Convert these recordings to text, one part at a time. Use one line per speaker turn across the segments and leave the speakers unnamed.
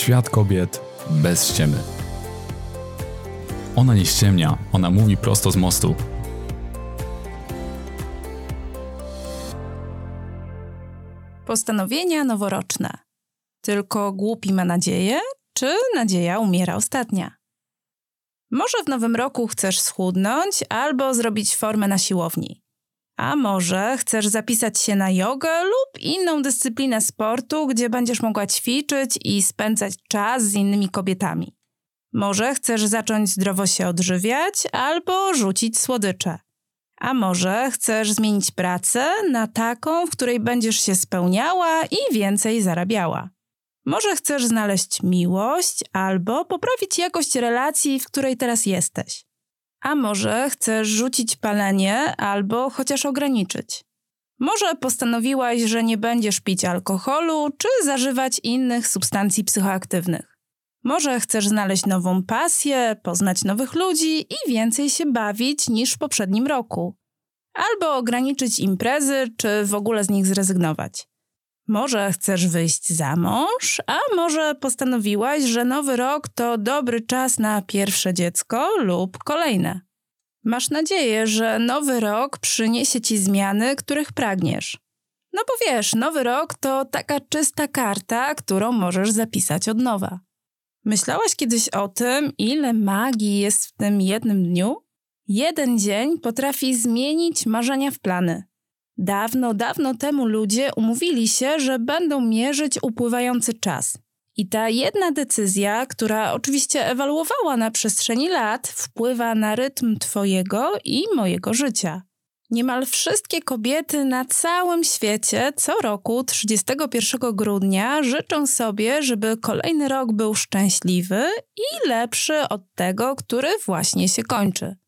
Świat kobiet bez ściemy. Ona nie ściemnia, ona mówi prosto z mostu.
Postanowienia noworoczne. Tylko głupi ma nadzieję, czy nadzieja umiera ostatnia? Może w nowym roku chcesz schudnąć albo zrobić formę na siłowni. A może chcesz zapisać się na jogę lub inną dyscyplinę sportu, gdzie będziesz mogła ćwiczyć i spędzać czas z innymi kobietami. Może chcesz zacząć zdrowo się odżywiać albo rzucić słodycze. A może chcesz zmienić pracę na taką, w której będziesz się spełniała i więcej zarabiała. Może chcesz znaleźć miłość albo poprawić jakość relacji, w której teraz jesteś. A może chcesz rzucić palenie albo chociaż ograniczyć. Może postanowiłaś, że nie będziesz pić alkoholu czy zażywać innych substancji psychoaktywnych. Może chcesz znaleźć nową pasję, poznać nowych ludzi i więcej się bawić niż w poprzednim roku. Albo ograniczyć imprezy, czy w ogóle z nich zrezygnować. Może chcesz wyjść za mąż, a może postanowiłaś, że nowy rok to dobry czas na pierwsze dziecko lub kolejne. Masz nadzieję, że nowy rok przyniesie ci zmiany, których pragniesz. No bo wiesz, nowy rok to taka czysta karta, którą możesz zapisać od nowa. Myślałaś kiedyś o tym, ile magii jest w tym jednym dniu? Jeden dzień potrafi zmienić marzenia w plany. Dawno, dawno temu ludzie umówili się, że będą mierzyć upływający czas. I ta jedna decyzja, która oczywiście ewaluowała na przestrzeni lat, wpływa na rytm Twojego i mojego życia. Niemal wszystkie kobiety na całym świecie co roku 31 grudnia życzą sobie, żeby kolejny rok był szczęśliwy i lepszy od tego, który właśnie się kończy.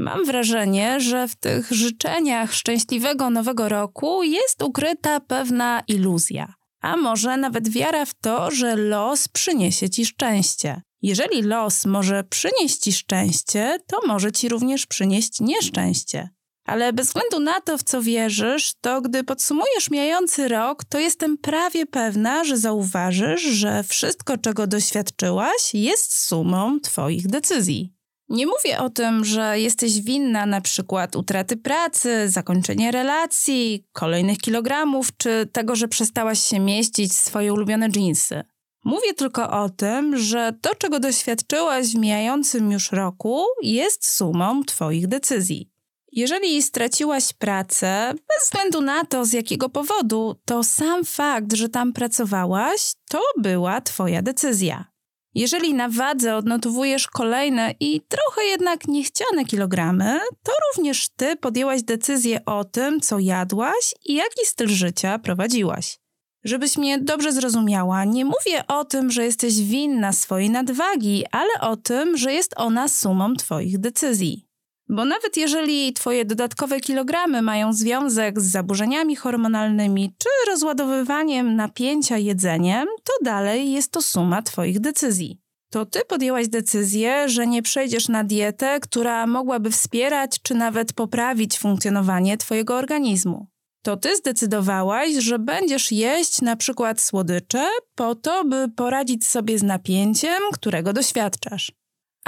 Mam wrażenie, że w tych życzeniach szczęśliwego nowego roku jest ukryta pewna iluzja, a może nawet wiara w to, że los przyniesie ci szczęście. Jeżeli los może przynieść ci szczęście, to może ci również przynieść nieszczęście. Ale bez względu na to, w co wierzysz, to gdy podsumujesz mijający rok, to jestem prawie pewna, że zauważysz, że wszystko, czego doświadczyłaś, jest sumą Twoich decyzji. Nie mówię o tym, że jesteś winna na przykład utraty pracy, zakończenia relacji, kolejnych kilogramów, czy tego, że przestałaś się mieścić swoje ulubione dżinsy. Mówię tylko o tym, że to, czego doświadczyłaś w mijającym już roku, jest sumą Twoich decyzji. Jeżeli straciłaś pracę, bez względu na to z jakiego powodu, to sam fakt, że tam pracowałaś, to była Twoja decyzja. Jeżeli na wadze odnotowujesz kolejne i trochę jednak niechciane kilogramy, to również ty podjęłaś decyzję o tym, co jadłaś i jaki styl życia prowadziłaś. Żebyś mnie dobrze zrozumiała, nie mówię o tym, że jesteś winna swojej nadwagi, ale o tym, że jest ona sumą twoich decyzji. Bo nawet jeżeli twoje dodatkowe kilogramy mają związek z zaburzeniami hormonalnymi czy rozładowywaniem napięcia jedzeniem, to dalej jest to suma twoich decyzji. To ty podjęłaś decyzję, że nie przejdziesz na dietę, która mogłaby wspierać czy nawet poprawić funkcjonowanie twojego organizmu. To ty zdecydowałaś, że będziesz jeść na przykład słodycze po to, by poradzić sobie z napięciem, którego doświadczasz.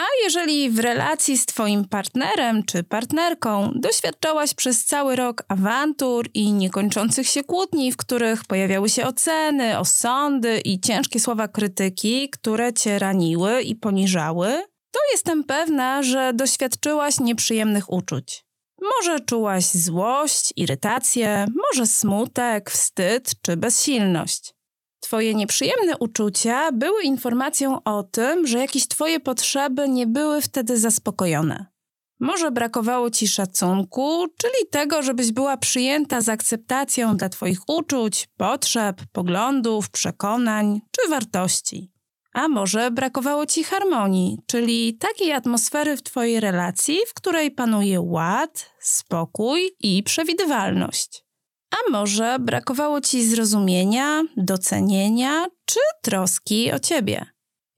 A jeżeli w relacji z Twoim partnerem czy partnerką doświadczałaś przez cały rok awantur i niekończących się kłótni, w których pojawiały się oceny, osądy i ciężkie słowa krytyki, które Cię raniły i poniżały, to jestem pewna, że doświadczyłaś nieprzyjemnych uczuć. Może czułaś złość, irytację, może smutek, wstyd czy bezsilność. Twoje nieprzyjemne uczucia były informacją o tym, że jakieś Twoje potrzeby nie były wtedy zaspokojone. Może brakowało Ci szacunku, czyli tego, żebyś była przyjęta z akceptacją dla Twoich uczuć, potrzeb, poglądów, przekonań czy wartości. A może brakowało Ci harmonii, czyli takiej atmosfery w Twojej relacji, w której panuje ład, spokój i przewidywalność. A może brakowało ci zrozumienia, docenienia czy troski o ciebie?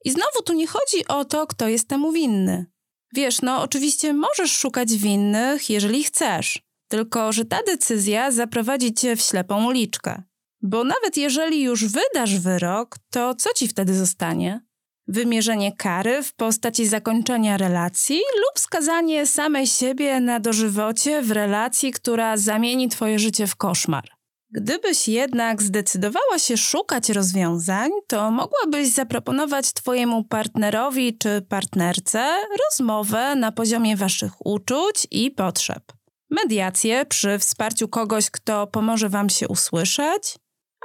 I znowu tu nie chodzi o to, kto jest temu winny. Wiesz, no oczywiście możesz szukać winnych, jeżeli chcesz, tylko że ta decyzja zaprowadzi cię w ślepą uliczkę. Bo nawet jeżeli już wydasz wyrok, to co ci wtedy zostanie? Wymierzenie kary w postaci zakończenia relacji lub skazanie samej siebie na dożywocie w relacji, która zamieni twoje życie w koszmar. Gdybyś jednak zdecydowała się szukać rozwiązań, to mogłabyś zaproponować Twojemu partnerowi czy partnerce rozmowę na poziomie Waszych uczuć i potrzeb. Mediację przy wsparciu kogoś, kto pomoże Wam się usłyszeć,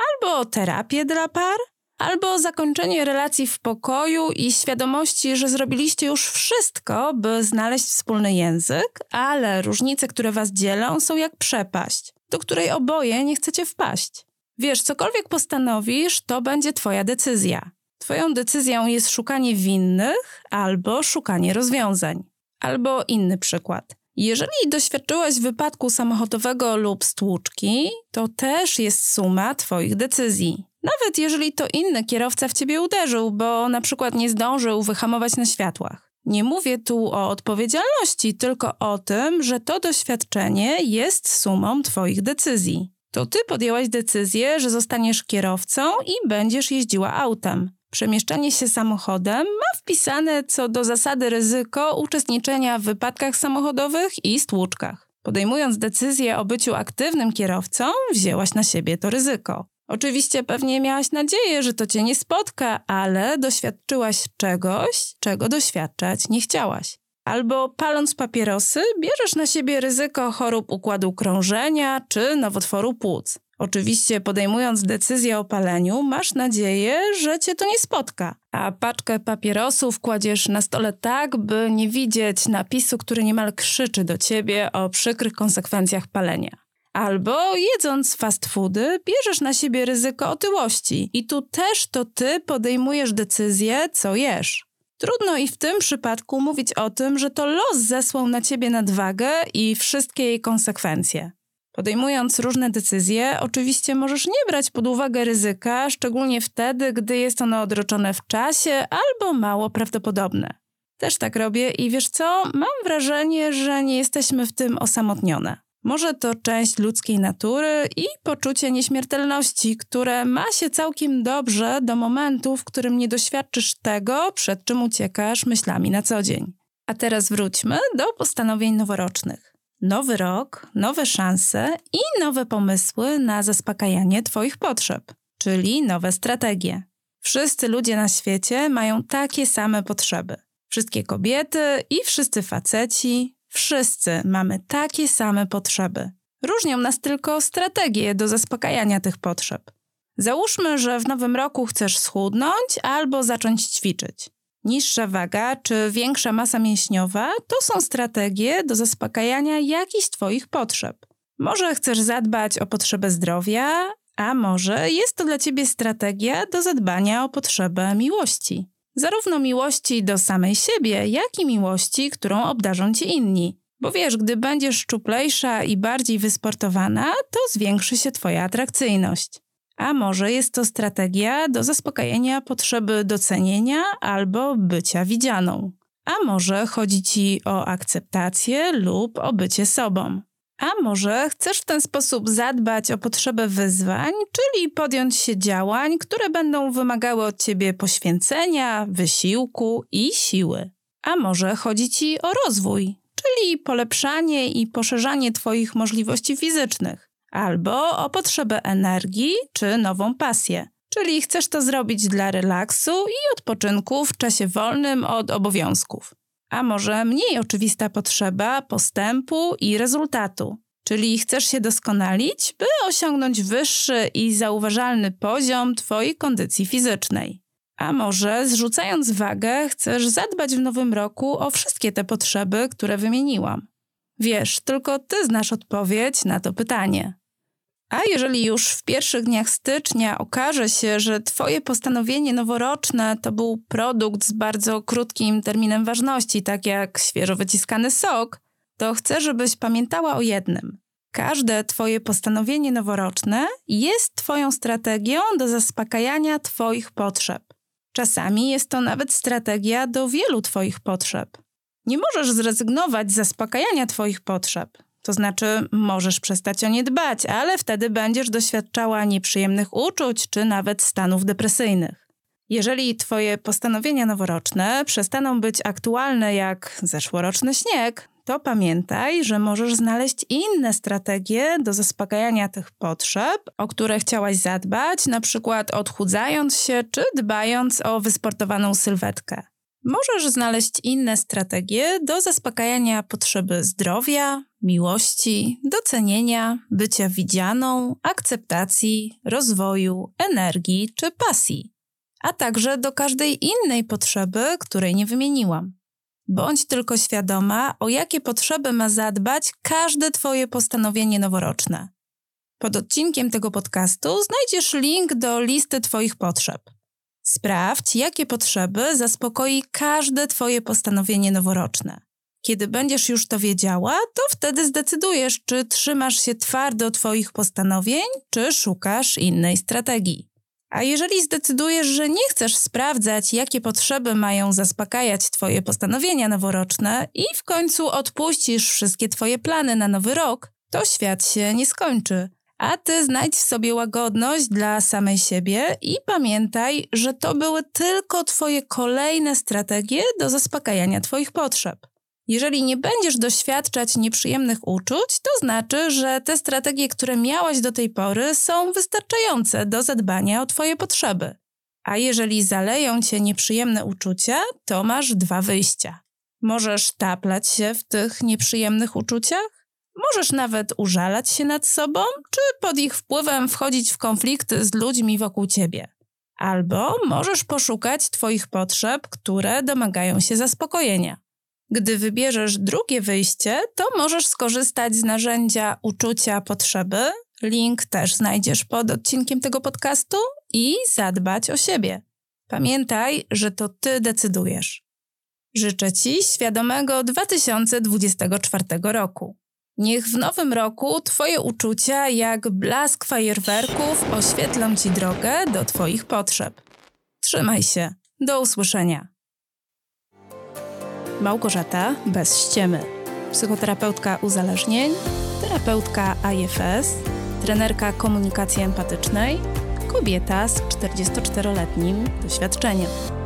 albo terapię dla par, albo zakończenie relacji w pokoju i świadomości, że zrobiliście już wszystko, by znaleźć wspólny język, ale różnice, które Was dzielą, są jak przepaść do której oboje nie chcecie wpaść. Wiesz, cokolwiek postanowisz, to będzie Twoja decyzja. Twoją decyzją jest szukanie winnych albo szukanie rozwiązań. Albo inny przykład. Jeżeli doświadczyłaś wypadku samochodowego lub stłuczki, to też jest suma Twoich decyzji. Nawet jeżeli to inny kierowca w ciebie uderzył, bo na przykład nie zdążył wyhamować na światłach. Nie mówię tu o odpowiedzialności, tylko o tym, że to doświadczenie jest sumą Twoich decyzji. To Ty podjęłaś decyzję, że zostaniesz kierowcą i będziesz jeździła autem. Przemieszczanie się samochodem ma wpisane co do zasady ryzyko uczestniczenia w wypadkach samochodowych i stłuczkach. Podejmując decyzję o byciu aktywnym kierowcą, wzięłaś na siebie to ryzyko. Oczywiście pewnie miałaś nadzieję, że to cię nie spotka, ale doświadczyłaś czegoś, czego doświadczać nie chciałaś. Albo paląc papierosy, bierzesz na siebie ryzyko chorób układu krążenia czy nowotworu płuc. Oczywiście podejmując decyzję o paleniu, masz nadzieję, że cię to nie spotka, a paczkę papierosów kładziesz na stole tak, by nie widzieć napisu, który niemal krzyczy do ciebie o przykrych konsekwencjach palenia. Albo jedząc fast foody, bierzesz na siebie ryzyko otyłości i tu też to ty podejmujesz decyzję, co jesz. Trudno i w tym przypadku mówić o tym, że to los zesłał na ciebie nadwagę i wszystkie jej konsekwencje. Podejmując różne decyzje, oczywiście możesz nie brać pod uwagę ryzyka, szczególnie wtedy, gdy jest ono odroczone w czasie albo mało prawdopodobne. Też tak robię i wiesz co? Mam wrażenie, że nie jesteśmy w tym osamotnione. Może to część ludzkiej natury i poczucie nieśmiertelności, które ma się całkiem dobrze do momentu, w którym nie doświadczysz tego, przed czym uciekasz myślami na co dzień. A teraz wróćmy do postanowień noworocznych. Nowy rok, nowe szanse i nowe pomysły na zaspokajanie Twoich potrzeb, czyli nowe strategie. Wszyscy ludzie na świecie mają takie same potrzeby. Wszystkie kobiety i wszyscy faceci, Wszyscy mamy takie same potrzeby. Różnią nas tylko strategie do zaspokajania tych potrzeb. Załóżmy, że w nowym roku chcesz schudnąć albo zacząć ćwiczyć. Niższa waga czy większa masa mięśniowa to są strategie do zaspokajania jakichś Twoich potrzeb. Może chcesz zadbać o potrzebę zdrowia, a może jest to dla Ciebie strategia do zadbania o potrzebę miłości zarówno miłości do samej siebie, jak i miłości, którą obdarzą ci inni. Bo wiesz, gdy będziesz szczuplejsza i bardziej wysportowana, to zwiększy się Twoja atrakcyjność. A może jest to strategia do zaspokojenia potrzeby docenienia albo bycia widzianą. A może chodzi Ci o akceptację lub o bycie sobą. A może chcesz w ten sposób zadbać o potrzebę wyzwań, czyli podjąć się działań, które będą wymagały od ciebie poświęcenia, wysiłku i siły. A może chodzi ci o rozwój, czyli polepszanie i poszerzanie Twoich możliwości fizycznych, albo o potrzebę energii czy nową pasję. Czyli chcesz to zrobić dla relaksu i odpoczynku w czasie wolnym od obowiązków a może mniej oczywista potrzeba postępu i rezultatu. Czyli chcesz się doskonalić, by osiągnąć wyższy i zauważalny poziom Twojej kondycji fizycznej. A może zrzucając wagę, chcesz zadbać w nowym roku o wszystkie te potrzeby, które wymieniłam. Wiesz, tylko Ty znasz odpowiedź na to pytanie. A jeżeli już w pierwszych dniach stycznia okaże się, że Twoje postanowienie noworoczne to był produkt z bardzo krótkim terminem ważności, tak jak świeżo wyciskany sok, to chcę, żebyś pamiętała o jednym. Każde Twoje postanowienie noworoczne jest Twoją strategią do zaspokajania Twoich potrzeb. Czasami jest to nawet strategia do wielu Twoich potrzeb. Nie możesz zrezygnować z zaspokajania Twoich potrzeb. To znaczy, możesz przestać o nie dbać, ale wtedy będziesz doświadczała nieprzyjemnych uczuć czy nawet stanów depresyjnych. Jeżeli Twoje postanowienia noworoczne przestaną być aktualne jak zeszłoroczny śnieg, to pamiętaj, że możesz znaleźć inne strategie do zaspokajania tych potrzeb, o które chciałaś zadbać, na przykład odchudzając się czy dbając o wysportowaną sylwetkę. Możesz znaleźć inne strategie do zaspokajania potrzeby zdrowia, miłości, docenienia, bycia widzianą, akceptacji, rozwoju, energii czy pasji, a także do każdej innej potrzeby, której nie wymieniłam. Bądź tylko świadoma, o jakie potrzeby ma zadbać każde Twoje postanowienie noworoczne. Pod odcinkiem tego podcastu znajdziesz link do listy Twoich potrzeb. Sprawdź, jakie potrzeby zaspokoi każde Twoje postanowienie noworoczne. Kiedy będziesz już to wiedziała, to wtedy zdecydujesz, czy trzymasz się twardo Twoich postanowień, czy szukasz innej strategii. A jeżeli zdecydujesz, że nie chcesz sprawdzać, jakie potrzeby mają zaspokajać Twoje postanowienia noworoczne i w końcu odpuścisz wszystkie Twoje plany na nowy rok, to świat się nie skończy. A Ty znajdź w sobie łagodność dla samej siebie i pamiętaj, że to były tylko Twoje kolejne strategie do zaspokajania Twoich potrzeb. Jeżeli nie będziesz doświadczać nieprzyjemnych uczuć, to znaczy, że te strategie, które miałaś do tej pory, są wystarczające do zadbania o Twoje potrzeby. A jeżeli zaleją cię nieprzyjemne uczucia, to masz dwa wyjścia. Możesz taplać się w tych nieprzyjemnych uczuciach, możesz nawet użalać się nad sobą, czy pod ich wpływem wchodzić w konflikty z ludźmi wokół ciebie. Albo możesz poszukać Twoich potrzeb, które domagają się zaspokojenia. Gdy wybierzesz drugie wyjście, to możesz skorzystać z narzędzia uczucia potrzeby. Link też znajdziesz pod odcinkiem tego podcastu i zadbać o siebie. Pamiętaj, że to ty decydujesz. Życzę Ci świadomego 2024 roku. Niech w nowym roku Twoje uczucia, jak blask fajerwerków, oświetlą Ci drogę do Twoich potrzeb. Trzymaj się. Do usłyszenia. Małgorzata bez ściemy. Psychoterapeutka uzależnień, terapeutka IFS, trenerka komunikacji empatycznej, kobieta z 44-letnim doświadczeniem.